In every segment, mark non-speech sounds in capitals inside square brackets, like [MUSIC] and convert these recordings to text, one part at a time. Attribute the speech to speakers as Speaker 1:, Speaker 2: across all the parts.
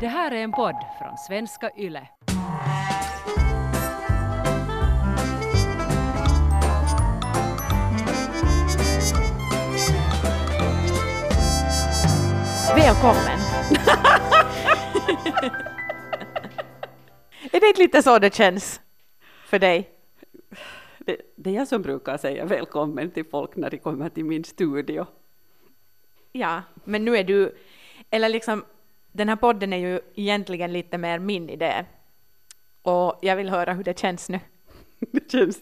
Speaker 1: Det här är en podd från svenska YLE.
Speaker 2: Välkommen! är det inte lite så det känns för dig?
Speaker 3: Det, det är jag som brukar säga välkommen till folk när de kommer till min studio.
Speaker 2: Ja, men nu är du, eller liksom, den här podden är ju egentligen lite mer min idé. Och jag vill höra hur det känns nu. [LAUGHS]
Speaker 3: Det känns,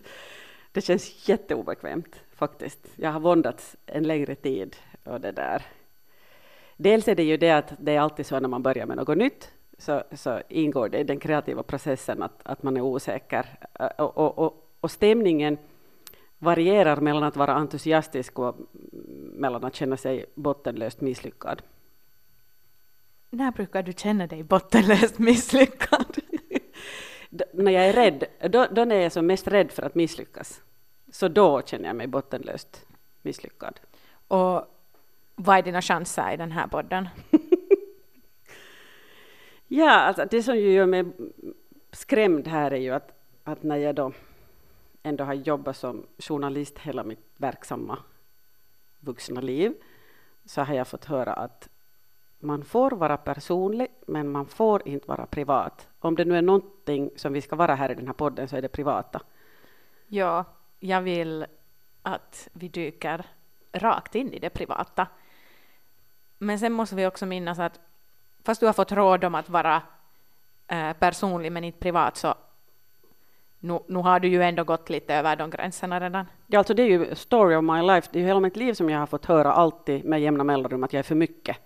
Speaker 3: det känns jätteobekvämt faktiskt. Jag har våndats en längre tid och det där. Dels är det ju det att det är alltid så när man börjar med något nytt så, så ingår det i den kreativa processen att, att man är osäker. Och, och, och, och stämningen varierar mellan att vara entusiastisk och mellan att känna sig bottenlöst misslyckad.
Speaker 2: När brukar du känna dig bottenlöst misslyckad? [LAUGHS]
Speaker 3: När jag är rädd, då, då när jag är som mest rädd för att misslyckas, så då känner jag mig bottenlöst misslyckad.
Speaker 2: Och vad är dina chanser i den här podden? [LAUGHS]
Speaker 3: Ja, alltså det som ju gör mig skrämd här är ju att, att när jag då ändå har jobbat som journalist hela mitt verksamma vuxna liv så har jag fått höra att man får vara personlig men man får inte vara privat. Om det nu är någonting som vi ska vara här i den här podden så är det privata.
Speaker 2: Ja, jag vill att vi dyker rakt in i det privata. Men sen måste vi också minnas att fast du har fått råd om att vara eh, personlig men inte privat så nu, nu har du ju ändå gått lite över de gränserna redan.
Speaker 3: Ja, alltså det är ju story of my life. Det är ju hela mitt liv som jag har fått höra alltid med jämna mellanrum att jag är för mycket.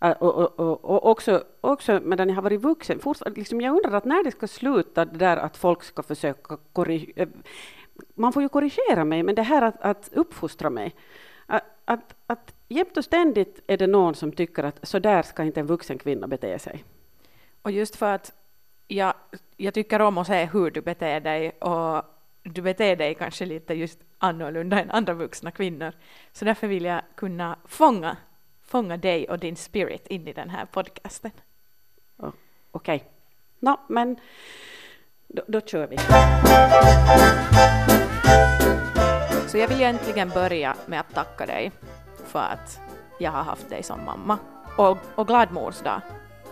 Speaker 3: Och, och, och, och också, också medan jag har varit vuxen, liksom jag undrar att när det ska sluta det där att folk ska försöka korrigera, eh, man får ju korrigera mig, men det här att, att uppfostra mig, att, att, att jämt och ständigt är det någon som tycker att så där ska inte en vuxen kvinna bete sig.
Speaker 2: Och just för att jag, jag tycker om att se hur du beter dig och du beter dig kanske lite just annorlunda än andra vuxna kvinnor. Så därför vill jag kunna fånga, fånga dig och din spirit in i den här podcasten.
Speaker 3: Oh, Okej. Okay. No, men då, då kör vi.
Speaker 2: Så jag vill egentligen börja med att tacka dig för att jag har haft dig som mamma. Och, och glad mors dag.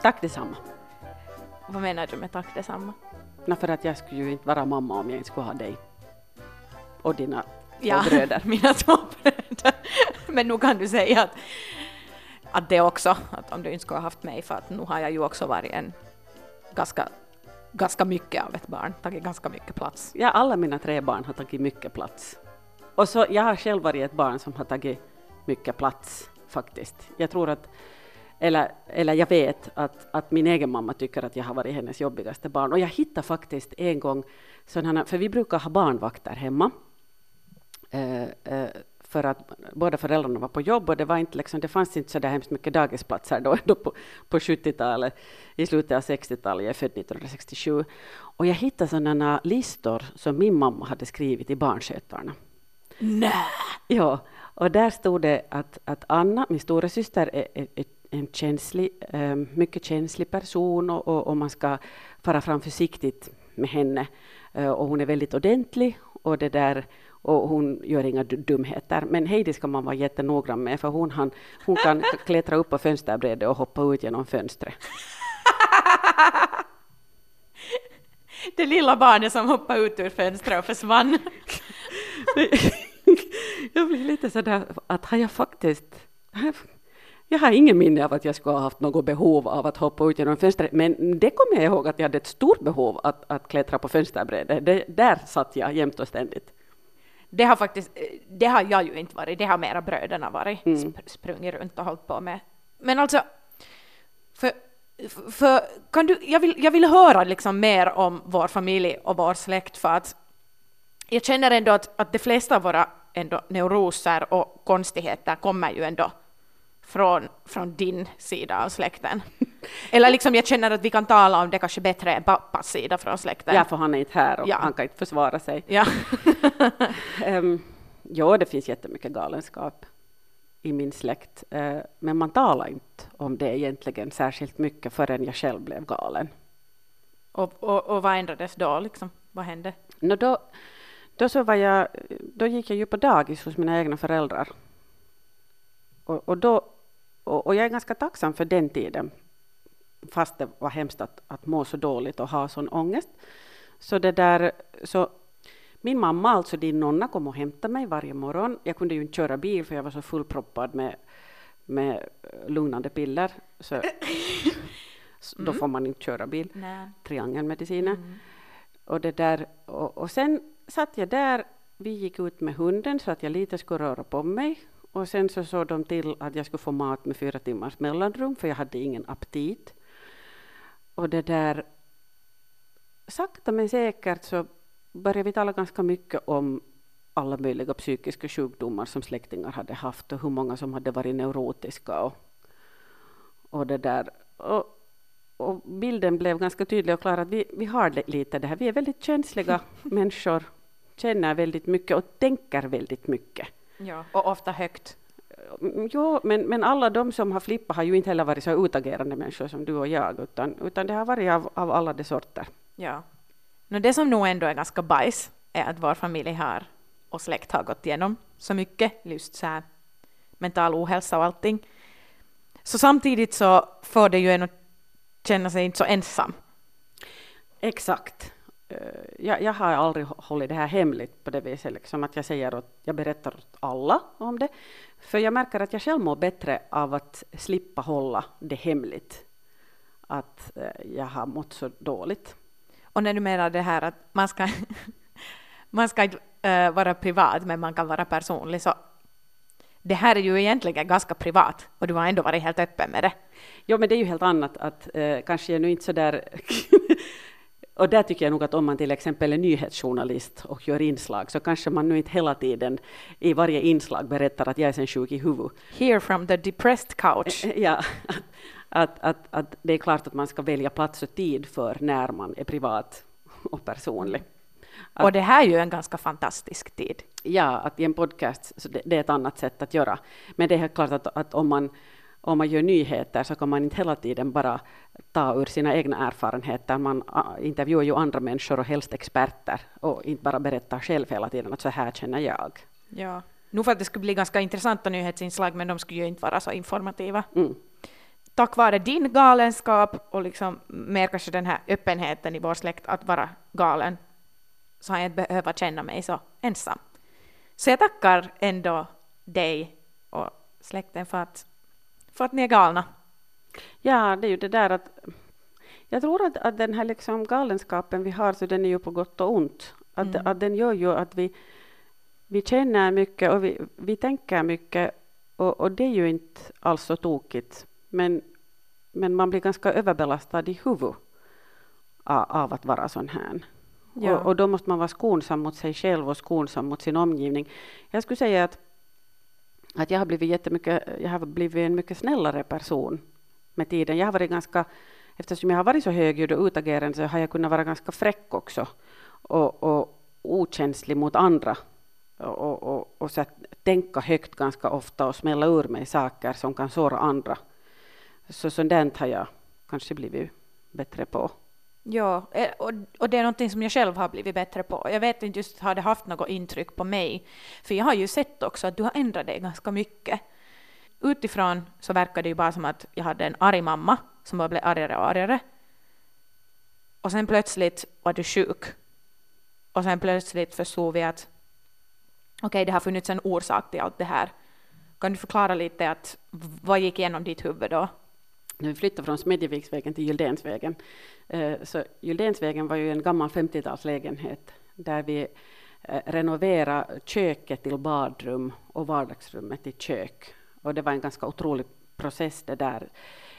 Speaker 3: Tack detsamma.
Speaker 2: Vad menar du med tack detsamma?
Speaker 3: No, för att jag skulle ju inte vara mamma om jag inte skulle ha dig. Och dina
Speaker 2: ja,
Speaker 3: två bröder. [LAUGHS]
Speaker 2: mina två bröder. Men nu kan du säga att, att det också, att om du inte skulle ha haft mig, för att nu har jag ju också varit en ganska, ganska mycket av ett barn, tagit ganska mycket plats.
Speaker 3: Ja, alla mina tre barn har tagit mycket plats. Och så jag har själv varit ett barn som har tagit mycket plats faktiskt. Jag tror att eller, eller jag vet att, att min egen mamma tycker att jag har varit hennes jobbigaste barn. Och jag hittade faktiskt en gång sådana, för vi brukar ha barnvakter hemma. Eh, eh, för att båda föräldrarna var på jobb och det, var inte liksom, det fanns inte så där hemskt mycket dagisplatser då, då på, på 70-talet, i slutet av 60-talet, jag är född 1967. Och jag hittade sådana listor som min mamma hade skrivit i barnskötarna.
Speaker 2: Nej!
Speaker 3: Ja, och där stod det att, att Anna, min stora syster, är, är, är en känslig, mycket känslig person och, och, och, man ska fara fram försiktigt med henne. Och hon är väldigt ordentlig och det där och hon gör inga dumheter. Men Heidi ska man vara jättenoggrann med för hon, han, hon kan klättra upp på fönsterbrädet och hoppa ut genom fönstret. [LAUGHS]
Speaker 2: Det lilla barnet som hoppade ut ur fönstret och försvann. [LAUGHS]
Speaker 3: jag blir lite sådär att har jag faktiskt jag har ingen minne av att jag skulle ha haft något behov av att hoppa ut genom fönstret, men det kommer jag ihåg att jag hade ett stort behov att, att klättra på fönsterbrädet. Det, där satt jag jämt och ständigt.
Speaker 2: Det har faktiskt, det har jag ju inte varit, det har mera bröderna varit, mm. sprungit runt och hållit på med. Men alltså, för, för kan du, jag, vill, jag vill höra liksom mer om vår familj och vår släkt för att jag känner ändå att, att de flesta av våra ändå neuroser och konstigheter kommer ju ändå från, från din sida av släkten. Eller liksom jag känner att vi kan tala om det kanske bättre än pappas sida från släkten.
Speaker 3: Ja, för han är inte här och ja. han kan inte försvara sig.
Speaker 2: Ja.
Speaker 3: um, [LAUGHS] ja, det finns jättemycket galenskap. i min släkt, eh, men man talar inte om det egentligen särskilt mycket förrän jag själv blev galen.
Speaker 2: Och, och, och vad ändrades då? Liksom? Vad hände?
Speaker 3: No, då, då, så var jag, då gick jag ju på dagis hos mina egna föräldrar. Och, och, då, och, och jag är ganska tacksam för den tiden, fast det var hemskt att, att må så dåligt och ha sån ångest. Så det där, så min mamma, alltså din nonna, kom och hämtade mig varje morgon. Jag kunde ju inte köra bil för jag var så fullproppad med, med lugnande piller. Så, [COUGHS] mm. Då får man inte köra bil. Nej. Triangelmediciner. Mm. Och, det där, och, och sen satt jag där, vi gick ut med hunden så att jag lite skulle röra på mig. Och sen så såg de till att jag skulle få mat med fyra timmars mellanrum för jag hade ingen aptit. Och det där, sakta men säkert så började vi tala ganska mycket om alla möjliga psykiska sjukdomar som släktingar hade haft och hur många som hade varit neurotiska och, och det där. Och, och bilden blev ganska tydlig och klar att vi, vi har lite det här. Vi är väldigt känsliga [LAUGHS] människor, känner väldigt mycket och tänker väldigt mycket.
Speaker 2: Ja, och ofta högt.
Speaker 3: Jo, men, men alla de som har flippat har ju inte heller varit så utagerande människor som du och jag, utan, utan det har varit av, av alla de sorter.
Speaker 2: Ja. No, det som nog ändå är ganska bajs är att vår familj har och släkt har gått igenom så mycket just så här, mental ohälsa och allting. Så samtidigt så får det ju en att känna sig inte så ensam.
Speaker 3: Exakt. Eh, jag, jag, har aldrig hållit det här hemligt på det viset, liksom att jag säger att jag berättar åt alla om det. För jag märker att jag själv mår bättre av att slippa hålla det hemligt. Att eh, jag har mått så dåligt.
Speaker 2: Och när du menar det här att man ska, [LAUGHS] man ska inte äh, vara privat, men man kan vara personlig, så det här är ju egentligen ganska privat och du har ändå varit helt öppen med det.
Speaker 3: Jo, men det är ju helt annat att äh, kanske jag nu inte så där Och där tycker jag nog att om man till exempel är nyhetsjournalist och gör inslag så kanske man nu inte hela tiden i varje inslag berättar att jag är sen sjuk i huvudet.
Speaker 2: Hear from the depressed couch. [LAUGHS]
Speaker 3: Ja, att, att, att det är klart att man ska välja plats och tid för när man är privat och personlig.
Speaker 2: Att, och det här är ju en ganska fantastisk tid.
Speaker 3: Ja, att i en podcast, så det, det är ett annat sätt att göra. Men det är klart att, att om, man, om man gör nyheter så kan man inte hela tiden bara ta ur sina egna erfarenheter. Man intervjuar ju andra människor och helst experter och inte bara berättar själv hela tiden att så här känner jag.
Speaker 2: Ja, nu för att det skulle bli ganska intressanta nyhetsinslag men de skulle ju inte vara så informativa. Mm tack vare din galenskap och liksom mer kanske den här öppenheten i vår släkt att vara galen så har jag inte behövt känna mig så ensam. Så jag tackar ändå dig och släkten för att, för att ni är galna.
Speaker 3: Ja, det är ju det där att jag tror att, att den här liksom galenskapen vi har, så den är ju på gott och ont. Att, mm. att den gör ju att vi, vi känner mycket och vi, vi tänker mycket och, och det är ju inte alls så tokigt. Men, men man blir ganska överbelastad i huvudet av, att vara sån här. Ja. Och, och, då måste man vara skonsam mot sig själv och skonsam mot sin omgivning. Jag skulle säga att, att jag, har blivit jättemycket, jag har blivit en mycket snällare person med tiden. Jag har varit ganska, eftersom jag har varit så högljudd och utagerande så har jag kunnat vara ganska fräck också och, och okänslig mot andra och, och, och, och så tänka högt ganska ofta och smälla ur mig saker som kan såra andra. Så sådant har jag kanske blivit bättre på.
Speaker 2: Ja, eh, och, och det är någonting som jag själv har blivit bättre på. Jag vet inte just, har det haft något intryck på mig? För jag har ju sett också att du har ändrat dig ganska mycket. Utifrån så verkar det ju bara som att jag hade en arg mamma som bara blev argare och argare. Och sen plötsligt var du sjuk. Och sen plötsligt förstod vi att okej, okay, det har funnits en orsak till allt det här. Kan du förklara lite att vad gick igenom ditt huvud då?
Speaker 3: När vi flyttade från Smedjeviksvägen till Gyldensvägen. Eh, så Gyldensvägen var ju en gammal 50-talslägenhet där vi eh, renoverade köket till badrum och vardagsrummet till kök. Och det var en ganska otrolig process det där.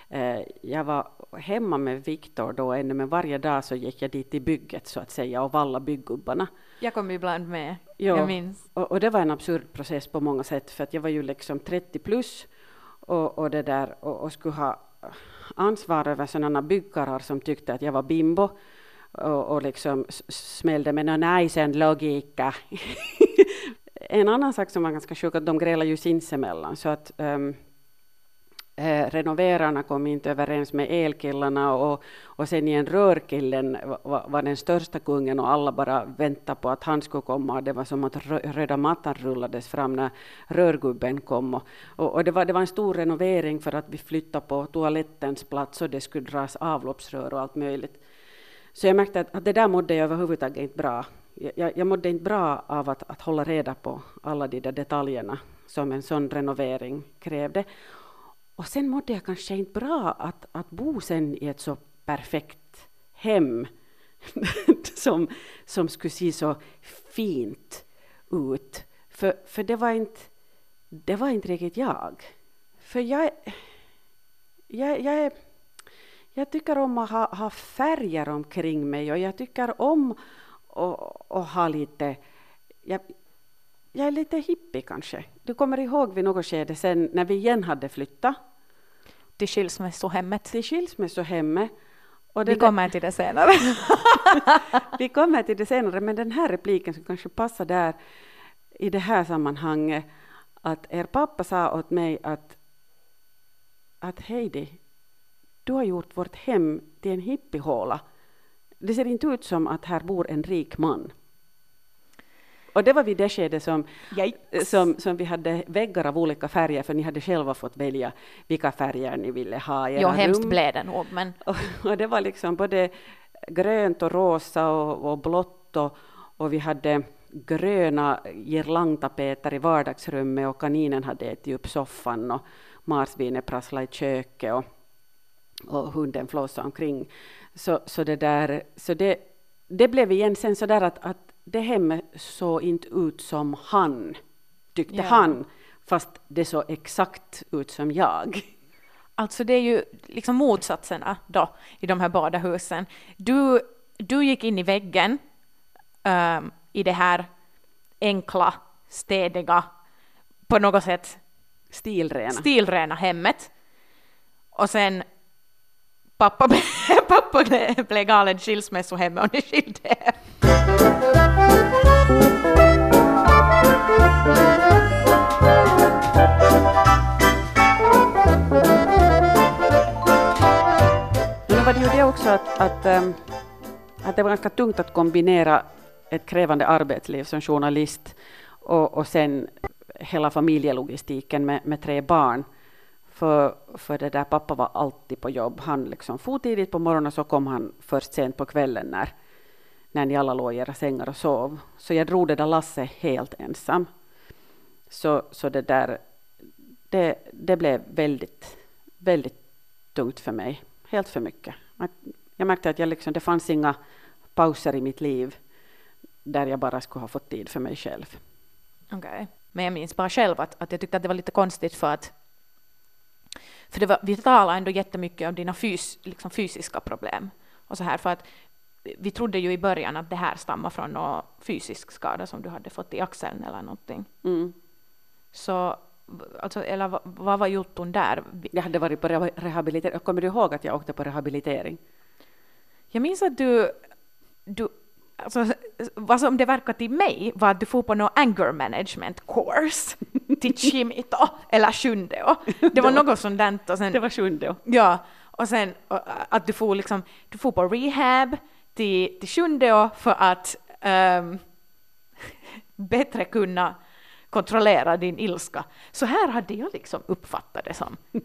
Speaker 3: Eh, jag var hemma med Viktor då ännu, men varje dag så gick jag dit i bygget så att säga och valla bygggubbarna.
Speaker 2: Jag kom ibland med, jo, jag minns.
Speaker 3: Och, och, det var en absurd process på många sätt för att jag var ju liksom 30 plus och, och det där och, och skulle ha ansvar över sådana byggkarlar som tyckte att jag var bimbo och, och liksom smällde med någon najsen logika. [LAUGHS] en annan sak som var ganska sjuk, att de grälade ju sinsemellan, så att um, eh, renoverarna kom inte överens med elkillarna och, och sen igen rörkillen var, var, den största kungen och alla bara väntade på att han skulle komma. Det var som att röda mattan rullades fram när rörgubben kom. Och, och, det, var, det var en stor renovering för att vi flyttade på toalettens plats och det skulle dras avloppsrör och allt möjligt. Så jag märkte att, att det där mådde jag överhuvudtaget inte bra. Jag, jag mådde inte bra av att, att hålla reda på alla de där detaljerna som en sån renovering krävde. Och sen mådde jag kanske inte bra att, att bo sen i ett så perfekt hem [LAUGHS] som, som skulle se så fint ut. För, för det, var inte, det var inte riktigt jag. För jag, jag, jag, är, jag tycker om att ha, ha färger omkring mig och jag tycker om att, ha lite... Jag, jag är lite hippie kanske. Du kommer ihåg vid något skede sen när vi igen hade flyttat
Speaker 2: till skilsmässohemmet.
Speaker 3: Till skilsmässohemmet.
Speaker 2: Och det vi kommer till det senare. [LAUGHS]
Speaker 3: vi kommer till det senare, men den här repliken som kanske passar där i det här sammanhanget, att er pappa sa åt mig att, att Heidi, du har gjort vårt hem till en hippiehåla. Det ser inte ut som att här bor en rik man. Och det var vid det skedet som, som, som vi hade väggar av olika färger, för ni hade själva fått välja vilka färger ni ville ha i era
Speaker 2: Jo, hemskt blev det nog, men... [LAUGHS]
Speaker 3: Och, och, det var liksom både grönt och rosa och, och blått och, och vi hade gröna girlangtapeter i vardagsrummet och kaninen hade ätit upp soffan och marsvinet prasslade i köket och, och hunden flåsade omkring. Så, så, det, där, så det, det blev igen sen så där att, att det hemmet såg inte ut som han, tyckte ja. han, fast det såg exakt ut som jag.
Speaker 2: Alltså det är ju liksom motsatserna då i de här båda husen. Du, du gick in i väggen um, i det här enkla, städiga, på något sätt
Speaker 3: stilrena,
Speaker 2: stilrena hemmet. Och sen pappa, [LAUGHS] pappa blev galen skilsmässohemmet och ni skilde er.
Speaker 3: Var det ju det också att, att, ähm, att det var ganska tungt att kombinera ett krävande arbetsliv som journalist och, och sen hela familjelogistiken med, med tre barn. För, för det där pappa var alltid på jobb. Han liksom for tidigt på morgonen så kom han först sent på kvällen när, när ni alla låg i era sängar och sov. Så jag drog det där lasset helt ensam. Så, så det där, det, det blev väldigt, väldigt tungt för mig. Helt för mycket. Jag märkte att jag liksom, det fanns inga pauser i mitt liv där jag bara skulle ha fått tid för mig själv.
Speaker 2: Okej. Okay. Men jag minns bara själv att, att jag tyckte att det var lite konstigt för att för det var, vi talade ändå jättemycket om dina fys, liksom fysiska problem och så här för att vi trodde ju i början att det här stammar från någon fysisk skada som du hade fått i axeln eller någonting. Mm. Så, alltså, eller vad, var jotton där?
Speaker 3: Jag hade varit på rehabilitering. Kommer du ihåg att jag åkte på rehabilitering?
Speaker 2: Jag minns att du, du alltså, vad som det verkar till mig var att du får på någon anger management course [LAUGHS] till Chimito eller Sjundeo. Det var något sånt där. Och sen,
Speaker 3: det var Sjundeo.
Speaker 2: Ja, och sen att du får, liksom, du får på rehab till, till Sjundeo för att um, [LAUGHS] bättre kunna kontrollera din ilska. Så här hade jag liksom uppfattat det som. [LAUGHS]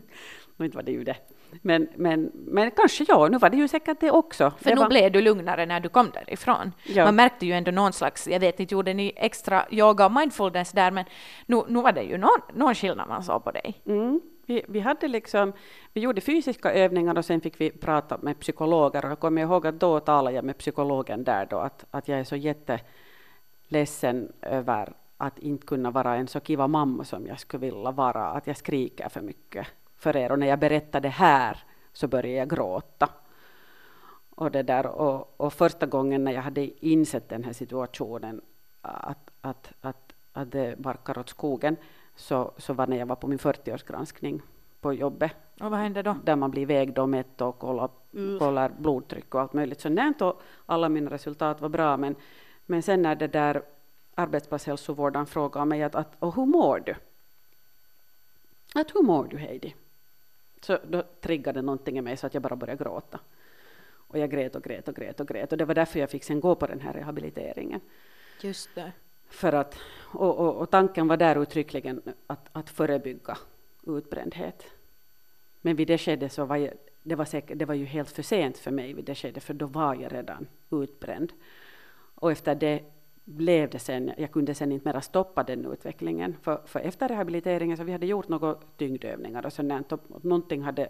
Speaker 3: Och inte var det ju det. Men, men, men kanske ja, nu var det ju säkert det också.
Speaker 2: För
Speaker 3: det
Speaker 2: nu
Speaker 3: var...
Speaker 2: blev du lugnare när du kom därifrån. Ja. Man märkte ju ändå någon slags, jag vet inte, gjorde ni extra yoga och mindfulness där, men nu, nu var det ju någon, någon skillnad man såg på dig.
Speaker 3: Mm. Vi, vi, hade liksom, vi gjorde fysiska övningar och sen fick vi prata med psykologer. Och jag kommer ihåg att då talade jag med psykologen där då, att, att jag är så jätteledsen över att inte kunna vara en så kiva mamma som jag skulle vilja vara, att jag skriker för mycket för er och när jag berättade här så började jag gråta. Och, det där, och, och första gången när jag hade insett den här situationen att, att, att, att det barkar åt skogen så, så var när jag var på min 40-årsgranskning på jobbet.
Speaker 2: Och vad hände då?
Speaker 3: Där man blir vägd och mätt och kollar, mm. kollar blodtryck och allt möjligt. Så och alla mina resultat var bra men, men sen när det där arbetsplatshälsovårdaren frågade mig att, att och hur mår du? Att hur mår du Heidi? Så då triggade någonting i mig så att jag bara började gråta. Och jag grät och grät och grät och grät och det var därför jag fick sen gå på den här rehabiliteringen.
Speaker 2: Just det.
Speaker 3: För att, och, och, och tanken var där uttryckligen att, att förebygga utbrändhet. Men vid det skedet så var jag, det var, säkert, det var ju helt för sent för mig vid det skedet, för då var jag redan utbränd. Och efter det blev det sen, jag kunde sen inte mera stoppa den utvecklingen. För, för efter rehabiliteringen så vi hade gjort några tyngdövningar och sånt, någonting hade,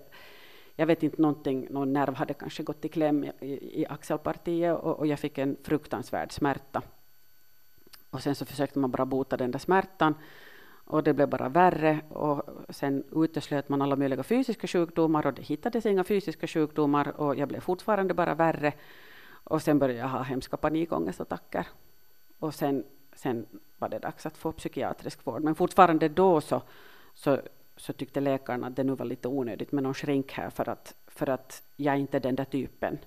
Speaker 3: jag vet inte, någonting, någon nerv hade kanske gått i kläm i, i, i axelpartiet och, och jag fick en fruktansvärd smärta. Och sen så försökte man bara bota den där smärtan och det blev bara värre och sen uteslöt man alla möjliga fysiska sjukdomar och det hittades inga fysiska sjukdomar och jag blev fortfarande bara värre och sen började jag ha hemska panikångestattacker och sen, sen var det dags att få psykiatrisk vård men fortfarande då så, så, så tyckte läkarna att det nu var lite onödigt med någon shrink här för att, för att jag inte den där typen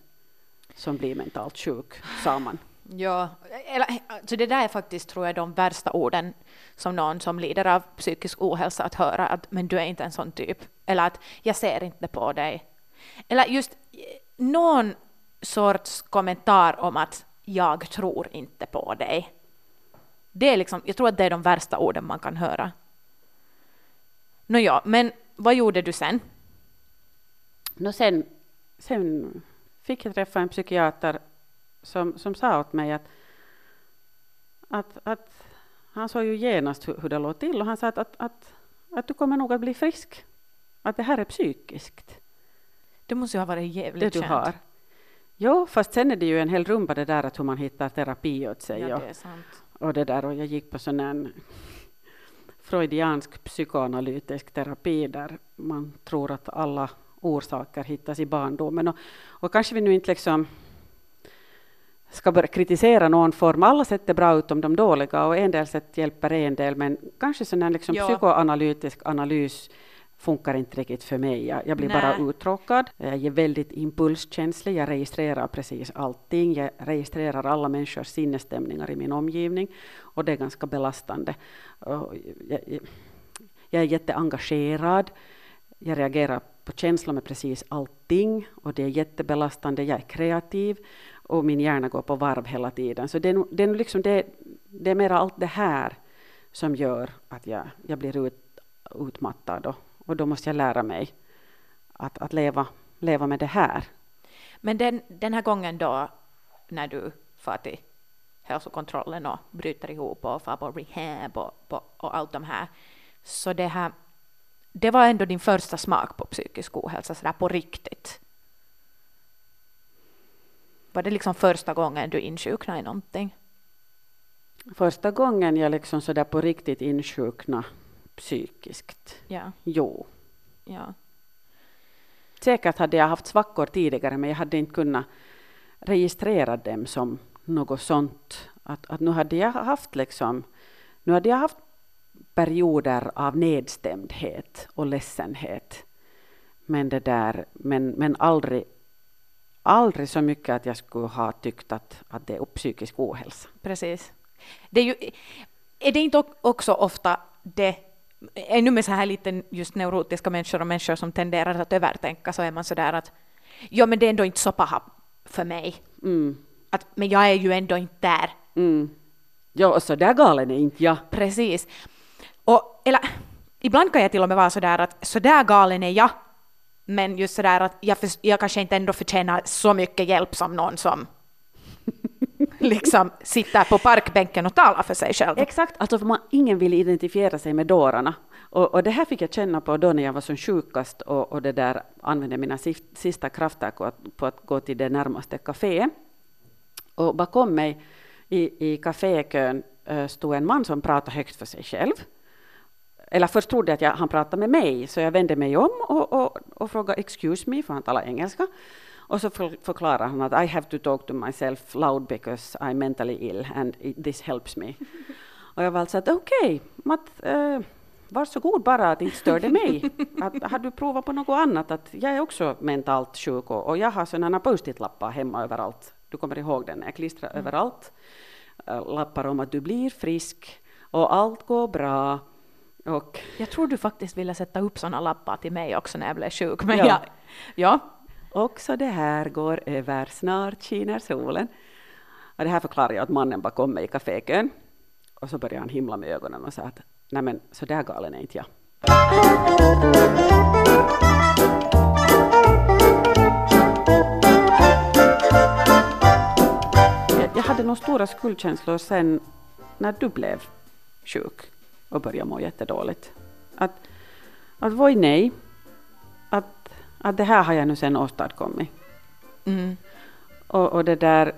Speaker 3: som blir mentalt sjuk, sa man.
Speaker 2: Ja, eller, alltså det där är faktiskt, tror jag, de värsta orden som någon som lider av psykisk ohälsa att höra, att men du är inte en sån typ, eller att jag ser inte på dig. Eller just eh, någon sorts kommentar om att jag tror inte på dig. Det är liksom, jag tror att det är de värsta orden man kan höra. Nåja, men vad gjorde du sen?
Speaker 3: No sen, sen fick jag träffa en psykiater som, som sa åt mig att, att, att han såg ju genast hur, hur det låg till och han sa att, att, att, att du kommer nog att bli frisk. Att det här är psykiskt.
Speaker 2: Det måste ju ha varit jävligt
Speaker 3: det du har. Jo, fast sen är det ju en hel rumba det där att hur man hittar terapi åt sig.
Speaker 2: Ja, det är sant.
Speaker 3: Och, och det där och jag gick på sån en freudiansk psykoanalytisk terapi där man tror att alla orsaker hittas i barndomen. Och, och kanske vi nu inte liksom ska börja kritisera någon form. Alla sätt är bra utom de dåliga och en del sätt hjälper en del men kanske sån här liksom ja. psykoanalytisk analys funkar inte riktigt för mig. Jag, jag blir Nej. bara uttråkad. Jag är väldigt impulskänslig. Jag registrerar precis allting. Jag registrerar alla människors sinnesstämningar i min omgivning och det är ganska belastande. Jag, jag, är jätteengagerad. Jag reagerar på känslor med precis allting och det är jättebelastande. Jag är kreativ och min hjärna går på varv hela tiden. Så det är, det är, liksom det, det är mer allt det här som gör att jag, jag blir ut, utmattad och, och då måste jag lära mig att, att leva, leva med det här.
Speaker 2: Men den, den här gången då när du far till hälsokontrollen och bryter ihop och far på rehab och, på, och allt de här, så det här det var ändå din första smak på psykisk ohälsa sådär på riktigt? Var det liksom första gången du insjuknade i någonting?
Speaker 3: Första gången jag liksom sådär på riktigt insjuknade psykiskt?
Speaker 2: Ja.
Speaker 3: Jo.
Speaker 2: Ja.
Speaker 3: Säkert hade jag haft svackor tidigare men jag hade inte kunnat registrera dem som något sånt. Att, att nu hade jag haft liksom, nu hade jag haft perioder av nedstämdhet och ledsenhet. Men, det där, men, men aldrig, aldrig så mycket att jag skulle ha tyckt att, att det är psykisk ohälsa.
Speaker 2: Precis. Det är, ju, är det inte också ofta det ännu med så här lite just neurotiska människor och människor som tenderar att övertänka så är man så där att ja men det är ändå inte så paha för mig.
Speaker 3: Mm.
Speaker 2: Att, men jag är ju ändå inte där.
Speaker 3: Mm. Ja, och så där galen är inte jag.
Speaker 2: Precis. Och, eller ibland kan jag till och med vara så där att så där galen är jag, men just så där att jag, för, jag kanske inte ändå förtjänar så mycket hjälp som någon som [LAUGHS] liksom sitter på parkbänken och talar för sig själv.
Speaker 3: Exakt, alltså för man, ingen vill identifiera sig med dårarna. Och, och, det här fick jag känna på då när jag var som sjukast och, och det där använde mina sista krafter på att, på att gå till det närmaste kaféet. Och bakom mig i, i kafékön eh, stod en man som pratade högt för sig själv eller först trodde jag att jag, han pratade med mig, så jag vände mig om och, och, och frågade excuse me, för han talar engelska. Och så för, förklarar han att I have to talk to myself loud because I'm mentally ill and it, this helps me. [LAUGHS] och jag var alltså att okej, okay, uh, varsågod bara att inte störde mig. att, har du provat på något annat? Att jag är också mentalt sjuk och, och jag har sådana post-it-lappar hemma överallt. Du kommer ihåg den, jag klistrar mm. överallt. äh, lappar om att du blir frisk och allt går bra. Och,
Speaker 2: Jag tror du faktiskt ville sätta upp sådana lappar till mig också när jag blev sjuk. Men
Speaker 3: Ja.
Speaker 2: ja. ja
Speaker 3: också det här går över, snart skiner solen. Och det här förklarar jag att mannen bakom mig i kafékön. Och så började han himla med ögonen och sa att nej men så där galen är inte jag. Jag- hade nog stora skuldkänslor sen när du blev sjuk och började må jättedåligt. Att, att voi nej, att, det här har jag nu sen åstadkommit.
Speaker 2: Mm.
Speaker 3: Och, och det där,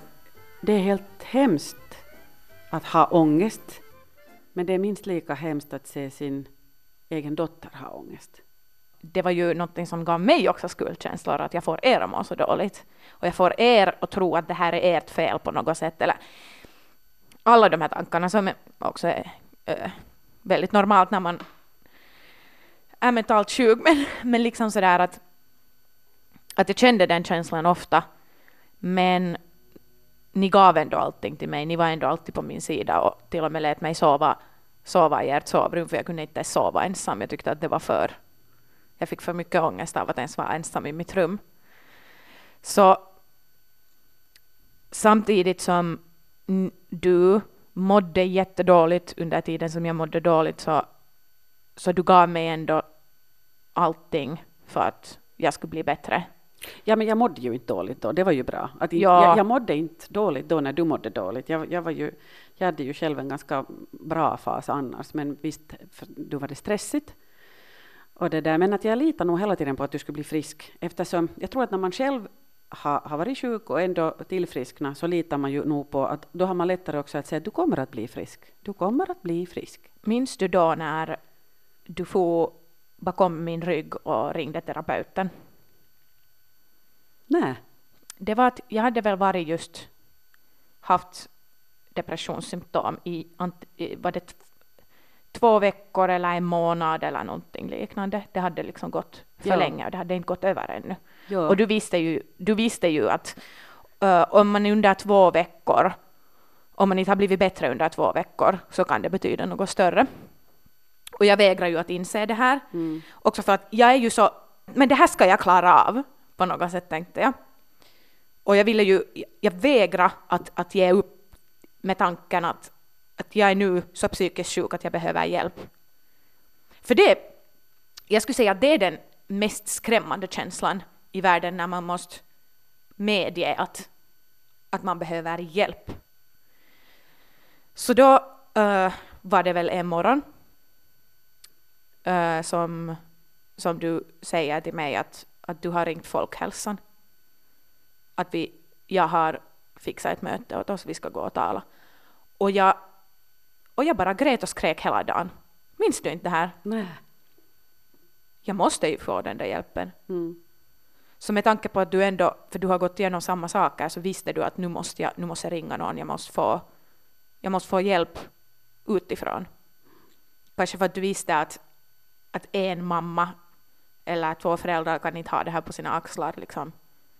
Speaker 3: det är helt hemskt att ha ångest. Men det är minst lika hemskt att se sin egen dotter ha ångest.
Speaker 2: det var ju någonting som gav mig också skuldkänslor, att jag får er att må så dåligt. Och jag får er att tro att det här är ert fel på något sätt. Eller alla de här tankarna som också är äh, väldigt normalt när man är mentalt sjuk. Men, men liksom sådär att, att jag kände den känslan ofta. Men ni gav ändå allting till mig. Ni var ändå alltid på min sida och till och med lät mig sova, sova i ert sovrum för jag kunde inte ens sova ensam. Jag tyckte att det var för jag fick för mycket ångest av att ens vara ensam i mitt rum. Så samtidigt som du mådde jättedåligt under tiden som jag mådde dåligt så, så du gav mig ändå allting för att jag skulle bli bättre.
Speaker 3: Ja, men jag mådde ju inte dåligt då, det var ju bra. Att
Speaker 2: Ja.
Speaker 3: jag, jag mådde inte dåligt då när du mådde dåligt. Jag, jag, var ju, jag hade ju själv en ganska bra fas annars, men visst, du var det stressigt. Och det där, men att jag litar nog hela tiden på att du skulle bli frisk, eftersom jag tror att när man själv har, har varit sjuk och ändå tillfriskna så litar man ju nog på att då har man lättare också att säga att du kommer att bli frisk. Du kommer att bli frisk.
Speaker 2: Minns du då när du for bakom min rygg och ringde terapeuten?
Speaker 3: Nej.
Speaker 2: det var att jag hade väl varit just haft depressionssymptom i, var det två veckor eller en månad eller någonting liknande. Det hade liksom gått för
Speaker 3: Ja.
Speaker 2: länge och det hade inte gått över ännu.
Speaker 3: Ja.
Speaker 2: Och du visste ju, du visste ju att eh, om man under två veckor, om man inte har blivit bättre under två veckor, så kan det betyda något större. Och jag vägrar ju att inse det här.
Speaker 3: Mm.
Speaker 2: Också för att jag är ju så, men det här ska jag klara av på något sätt tänkte jag. Och jag ville ju, jag vägrar att, att ge upp med tanken att, att jag är nu så psykiskt sjuk att jag behöver hjälp. För det, jag skulle säga att det är den mest skrämmande känslan i världen när man måste medge att, att man behöver hjälp. Så då uh, var det väl en morgon uh, som, som du säger till mig att, att du har ringt Folkhälsan. Att vi, jag har fixat ett möte åt oss, vi ska gå och tala. Och jag, och jag bara grät och skrek hela dagen. Minns du inte det här?
Speaker 3: Nej.
Speaker 2: Jag måste ju få den där hjälpen.
Speaker 3: Mm.
Speaker 2: Så med tanke på att du ändå, för du har gått igenom samma saker, så visste du att nu måste jag, nu måste jag ringa någon, jag måste få, jag måste få hjälp utifrån. Kanske för att du visste att, att en mamma eller två föräldrar kan inte ha det här på sina axlar. Liksom.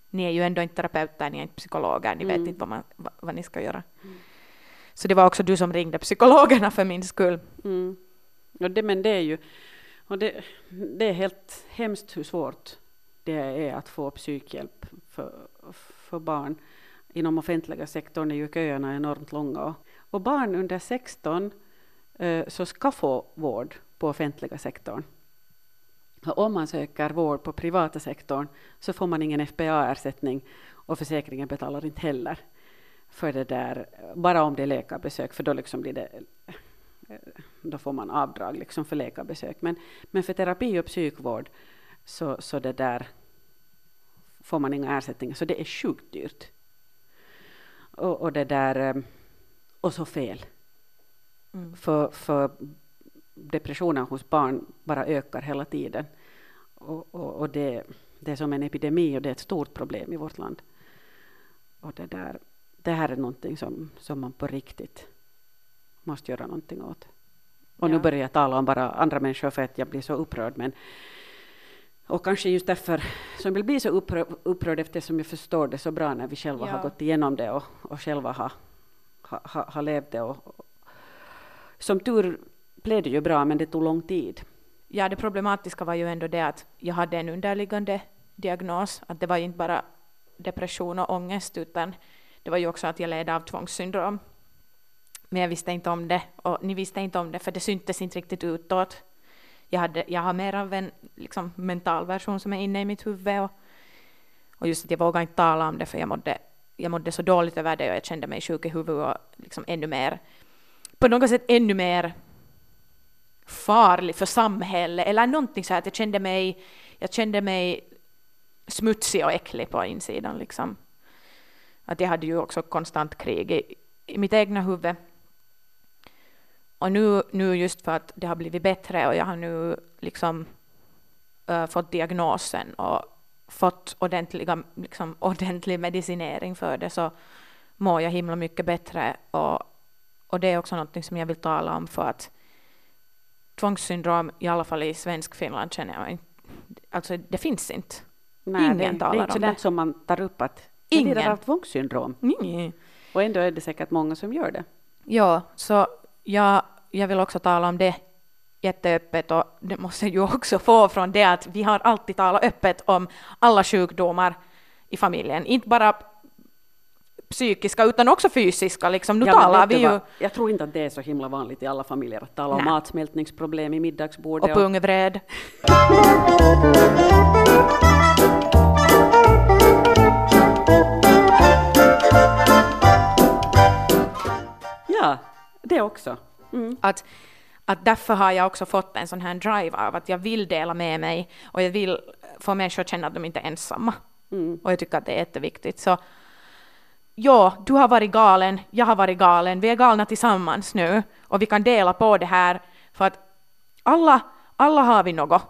Speaker 2: Ni är ju ändå inte terapeuter, ni är inte psykologer, ni
Speaker 3: Mm.
Speaker 2: vet inte vad, man, vad, vad ni ska göra. Så det var också du som ringde psykologerna för min skull.
Speaker 3: Mm. Och det, men det är ju och det, det är helt hemskt hur svårt det är att få psykhjälp för, för barn. Inom offentliga sektorn är ju köerna enormt långa. Och barn under 16 eh, så ska få vård på offentliga sektorn. Om man söker vård på privata sektorn så får man ingen FPA-ersättning och försäkringen betalar inte heller för det där, bara om det är läkarbesök, för då liksom blir det då får man avdrag liksom för läkarbesök. Men, men för terapi och psykvård så, så det där får man inga ersättningar, så det är sjukt dyrt. Och, och det där, eh, och så fel.
Speaker 2: Mm.
Speaker 3: För, för depressionen hos barn bara ökar hela tiden. Och, och, och det, det är som en epidemi och det är ett stort problem i vårt land. Och det, där, det här är någonting som, som man på riktigt måste göra någonting åt. Och nu
Speaker 2: Ja.
Speaker 3: börjar jag tala om bara andra människor för att jag blir så upprörd. Men, och kanske just därför som jag blir så upprörd, upprörd eftersom jag förstår det så bra när vi själva
Speaker 2: Ja.
Speaker 3: har gått igenom det och, och själva har, ha, ha, ha levt det. Och, och, som tur blev det ju bra, men det tog lång tid.
Speaker 2: Ja, det problematiska var ju ändå det att jag hade en underliggande diagnos, att det var inte bara depression och ångest, utan det var ju också att jag led av tvångssyndrom. Men jag visste inte om det, och ni visste inte om det, för det syntes inte riktigt utåt. Jag, hade, jag har mer av en liksom, mental version som är inne i mitt huvud, och, och just att jag vågade inte tala om det, för jag mådde, jag mådde så dåligt över det, och jag kände mig sjuk i huvudet, och liksom ännu mer, på något sätt ännu mer farlig för samhället, eller någonting så här att jag kände mig, jag kände mig smutsig och äcklig på insidan. Liksom. Att jag hade ju också konstant krig i, i mitt egna huvud. Och nu, nu just för att det har blivit bättre och jag har nu liksom äh, fått diagnosen och fått ordentliga, liksom, [LAUGHS] ordentlig medicinering för det så mår jag himla mycket bättre och, och det är också något som jag vill tala om för att tvångssyndrom, i alla fall i svensk Finland känner jag inte, alltså det finns inte.
Speaker 3: Nej,
Speaker 2: Ingen
Speaker 3: det,
Speaker 2: talar
Speaker 3: det är inte
Speaker 2: om
Speaker 3: sådant
Speaker 2: det.
Speaker 3: som man tar upp att
Speaker 2: Ingen.
Speaker 3: lider av tvångssyndrom.
Speaker 2: Mm.
Speaker 3: Och ändå är det säkert många som gör det.
Speaker 2: Ja, så jag, jag vill också tala om det jätteöppet och det måste ju också få från det att vi har alltid talat öppet om alla sjukdomar i familjen, inte bara psykiska utan också fysiska. Liksom. Nu
Speaker 3: Ja,
Speaker 2: talar vi ju
Speaker 3: vad? Jag tror inte att det är så himla vanligt i alla familjer att tala om matsmältningsproblem i middagsbordet.
Speaker 2: och pungvred.
Speaker 3: Ja, det också. Mm.
Speaker 2: Att, att därför har jag också fått en sån här drive av att jag vill dela med mig och jag vill få människor att känna att de inte är ensamma.
Speaker 3: Mm.
Speaker 2: Och jag tycker att det är jätteviktigt. Så ja, du har varit galen, jag har varit galen, vi är galna tillsammans nu och vi kan dela på det här för att alla, alla har vi något.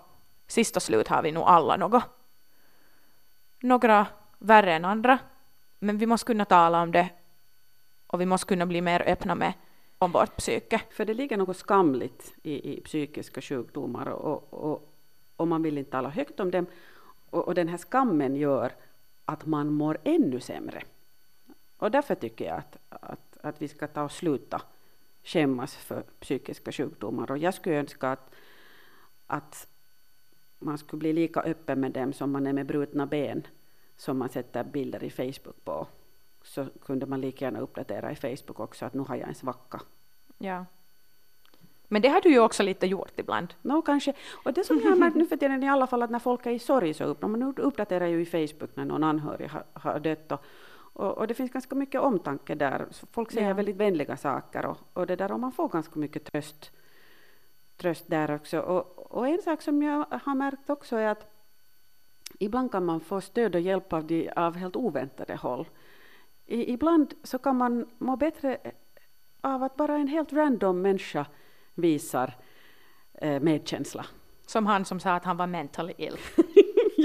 Speaker 2: Sist och slut har vi nog alla något. Några värre än andra, men vi måste kunna tala om det och vi måste kunna bli mer öppna med om vårt psyke.
Speaker 3: För det ligger något skamligt i, i psykiska sjukdomar och, och, och man vill inte tala högt om dem. Och, och den här skammen gör att man mår ännu sämre. Och därför tycker jag att, att, att vi ska ta och sluta skämmas för psykiska sjukdomar. Och jag skulle önska att, att man skulle bli lika öppen med dem som man är med brutna ben som man sätter bilder i Facebook på. Så kunde man lika gärna uppdatera i Facebook också att nu har jag en svacka.
Speaker 2: Ja. Men det har du ju också lite gjort ibland.
Speaker 3: No, kanske. Och det som jag har märkt nu för tiden i alla fall att när folk är i sorg så upp, man uppdaterar ju i Facebook när någon anhörig har, har dött och, och, och det finns ganska mycket omtanke där. Folk säger
Speaker 2: Ja.
Speaker 3: väldigt vänliga saker och, och det där och man får ganska mycket tröst, tröst där också. Och, och en sak som jag har märkt också är att ibland kan man få stöd och hjälp av, de, av helt oväntade håll. I, ibland så kan man må bättre av att bara en helt random människa visar eh, medkänsla.
Speaker 2: Som han som sa att han var mentally ill. [LAUGHS]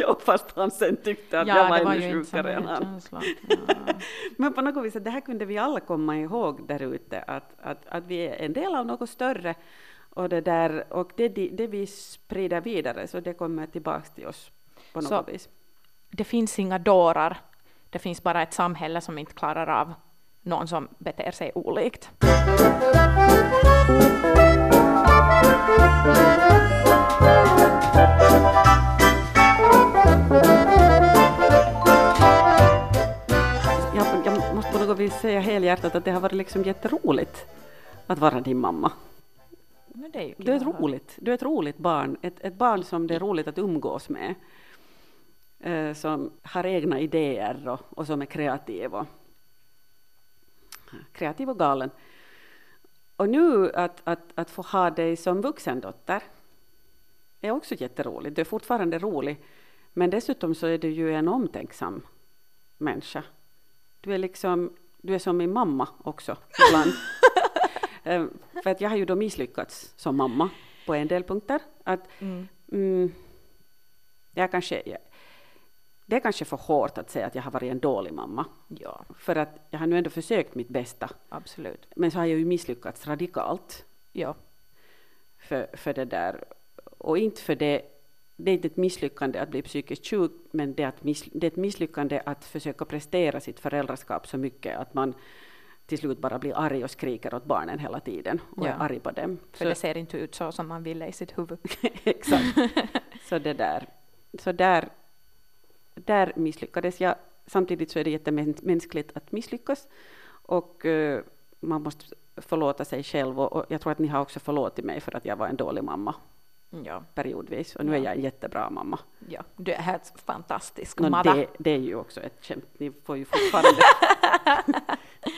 Speaker 3: ja, fast han sen tyckte att jag var ännu sjukare än han. [LAUGHS]
Speaker 2: Ja.
Speaker 3: Men på något vis, det här kunde vi alla komma ihåg där ute, att, att, att vi är en del av något större och det, där, och det, det vi sprider vidare, så det kommer tillbaks till oss på något
Speaker 2: Så-
Speaker 3: vis.
Speaker 2: Det finns inga dårar. Det finns bara ett samhälle som inte klarar av någon som beter sig olikt.
Speaker 3: Vis säga helhjärtat att det har varit liksom jätteroligt att vara din mamma.
Speaker 2: Är
Speaker 3: Du är ett roligt, du är ett roligt barn, ett, ett barn som det är roligt att umgås med. Eh, som har egna idéer och, och som är kreativ och, kreativ och galen. Och nu att, att, att få ha dig som vuxendotter är också jätteroligt. Du är fortfarande rolig, men dessutom så är du ju en omtänksam människa. Du är liksom, du är som min mamma också ibland. [LAUGHS] Eh, För att jag har ju då misslyckats som mamma på en del punkter. Att,
Speaker 2: Mm.
Speaker 3: mm, jag kanske, jag, det är kanske för hårt att säga att jag har varit en dålig mamma.
Speaker 2: Ja,
Speaker 3: För att jag har nu ändå försökt mitt bästa.
Speaker 2: absolut.
Speaker 3: Men så har jag ju misslyckats radikalt
Speaker 2: Ja.
Speaker 3: för, för det där. Och inte för det, det är inte ett misslyckande att bli psykiskt sjuk, men det är, miss, det är ett misslyckande att försöka prestera sitt föräldraskap så mycket att man till slut bara blir arg och skriker åt barnen hela tiden och
Speaker 2: Ja.
Speaker 3: är arg på dem.
Speaker 2: För det ser inte ut så som man ville i sitt huvud. [LAUGHS]
Speaker 3: Exakt. [LAUGHS] Så det där. Så där, där misslyckades jag. Samtidigt så är det jättemänskligt att misslyckas. Och eh, man måste förlåta sig själv. Och, och jag tror att ni har också förlåtit mig för att jag var en dålig mamma
Speaker 2: Ja,
Speaker 3: periodvis. Och nu är
Speaker 2: Ja.
Speaker 3: jag en jättebra mamma.
Speaker 2: ja. du är helt fantastisk mamma.
Speaker 3: det, det är ju också ett skämt. Ni får ju fortfarande... [LAUGHS]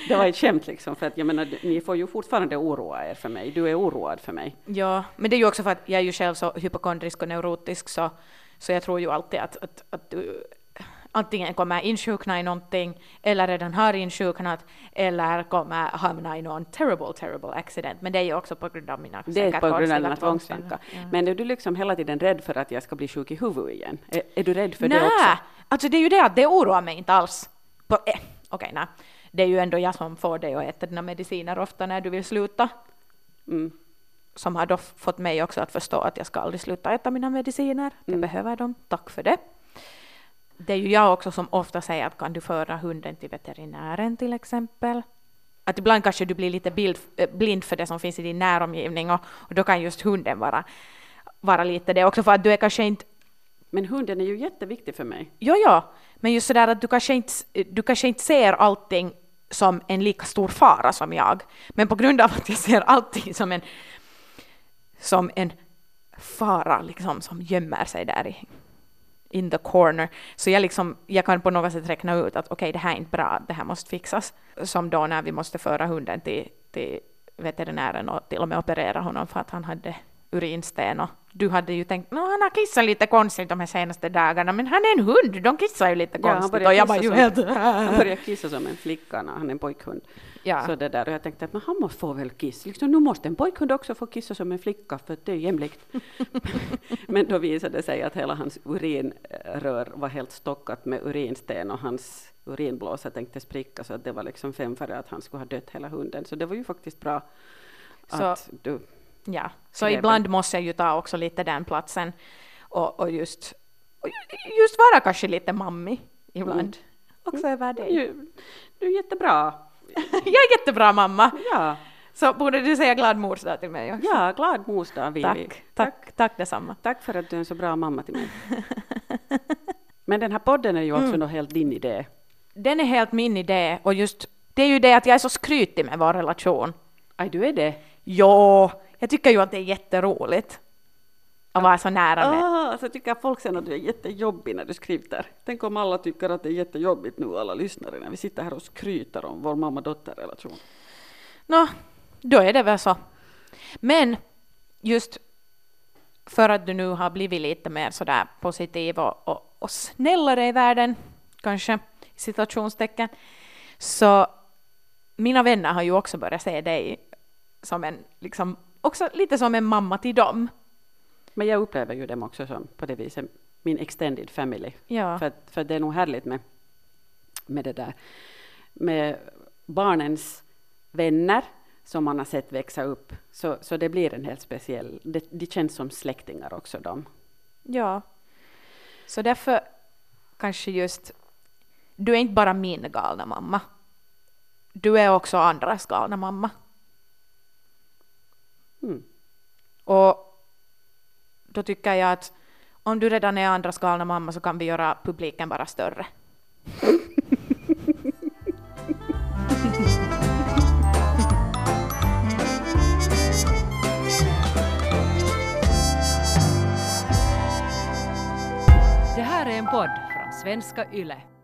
Speaker 3: det var ett skämt liksom. För att jag menar, ni får ju fortfarande oroa er för mig. Du är oroad för mig.
Speaker 2: Ja, men det är ju också för att jag är ju själv så hypokondrisk och neurotisk så, så jag tror ju alltid att, att, att du antingen kommer insjukna i någonting eller redan har insjuknat eller kommer hamna i någon terrible, terrible accident. Men det är ju också på grund av mina
Speaker 3: Det är på grund av dina
Speaker 2: tvångstankar. Ja.
Speaker 3: Men är du liksom hela tiden rädd för att jag ska bli sjuk i huvudet igen? Är, är du rädd för det
Speaker 2: Nej,
Speaker 3: också?
Speaker 2: alltså det är ju det att det oroar mig inte alls. På- eh, Okej, nej. Det är ju ändå jag som får dig att äta dina mediciner ofta när du vill sluta.
Speaker 3: Mm.
Speaker 2: Som har då fått mig också att förstå att jag ska aldrig sluta äta mina mediciner. Jag
Speaker 3: Mm.
Speaker 2: behöver dem. Tack för det. Det är ju jag också som ofta säger att kan du föra hunden till veterinären till exempel. Att ibland kanske du blir lite bild, eh, blind för det som finns i din näromgivning och, och då kan just hunden vara, vara lite det också för att du är kanske inte
Speaker 3: Men hunden är ju jätteviktig för mig.
Speaker 2: Jo, jo, men just sådär att du kanske, inte, du kanske inte ser allting som en lika stor fara som jag. Men på grund av att jag ser allting som en, som en fara liksom, som gömmer sig där i in the corner. Så jag, liksom, jag kan på något sätt räkna ut att okej, det här är inte bra, det här måste fixas. Som då när vi måste föra hunden till, till veterinären och till och med operera honom för att han hade urinsten och du hade ju tänkt att han har kissat lite konstigt de här senaste dagarna men han är en hund, de kissar ju lite
Speaker 3: Ja, han
Speaker 2: konstigt
Speaker 3: börjar
Speaker 2: och jag
Speaker 3: kissa
Speaker 2: var ju helt...
Speaker 3: Han börjar kissa som en flicka när han är en pojkhund.
Speaker 2: Ja.
Speaker 3: Så det där, och jag tänkte att men han måste få väl kiss. Liksom, nu måste en pojkhund också få kissa som en flicka för det är jämlikt. [LAUGHS] men då visade det sig att hela hans urinrör var helt stockat med urinsten och hans urinblåsa tänkte spricka så att det var liksom fem före att han skulle ha dött hela hunden. Så det var ju faktiskt bra
Speaker 2: Så-
Speaker 3: att du
Speaker 2: Ja, så ibland måste jag ju ta också lite den platsen och, och just, och ju- just vara kanske lite mammi ibland.
Speaker 3: Mm.
Speaker 2: Också över
Speaker 3: du, är
Speaker 2: dig.
Speaker 3: du är jättebra. [LAUGHS]
Speaker 2: jag är jättebra mamma!
Speaker 3: Ja,
Speaker 2: Så borde du säga glad mors dag till mig också.
Speaker 3: ja glad mors dag Vivi.
Speaker 2: tack, tack, tack detsamma.
Speaker 3: Tack för att du är en så bra mamma till mig. [LAUGHS] Men den här podden är ju också
Speaker 2: Mm.
Speaker 3: helt din idé.
Speaker 2: Den är helt min idé och just det är ju det att jag är så skrytig med vår relation.
Speaker 3: Aj, du är det?
Speaker 2: Jo, jag tycker ju att det är jätteroligt att vara så nära med.
Speaker 3: Ah, så tycker folk sen att du är jättejobbig när du skriver. Tänk om alla tycker att det är jättejobbigt nu, alla lyssnare, när vi sitter här och skryter om vår mamma-dotter-relation.
Speaker 2: Nå, då är det väl så. Men just för att du nu har blivit lite mer sådär positiv och, och, och snällare i världen, kanske, i situationstecken, så mina vänner har ju också börjat se dig som en, liksom, också lite som en mamma till dem.
Speaker 3: Men jag upplever ju dem också som på det viset min extended family.
Speaker 2: Ja.
Speaker 3: För, för det är nog härligt med, med det där med barnens vänner som man har sett växa upp. Så, så det blir en helt speciell, det, det känns som släktingar också de.
Speaker 2: Ja. Så därför kanske just, du är inte bara min galna mamma. Du är också andras galna mamma.
Speaker 3: Mm.
Speaker 2: Och då tycker jag att om du redan är andras galna mamma så kan vi göra publiken bara större.
Speaker 1: Det här är en podd från svenska YLE.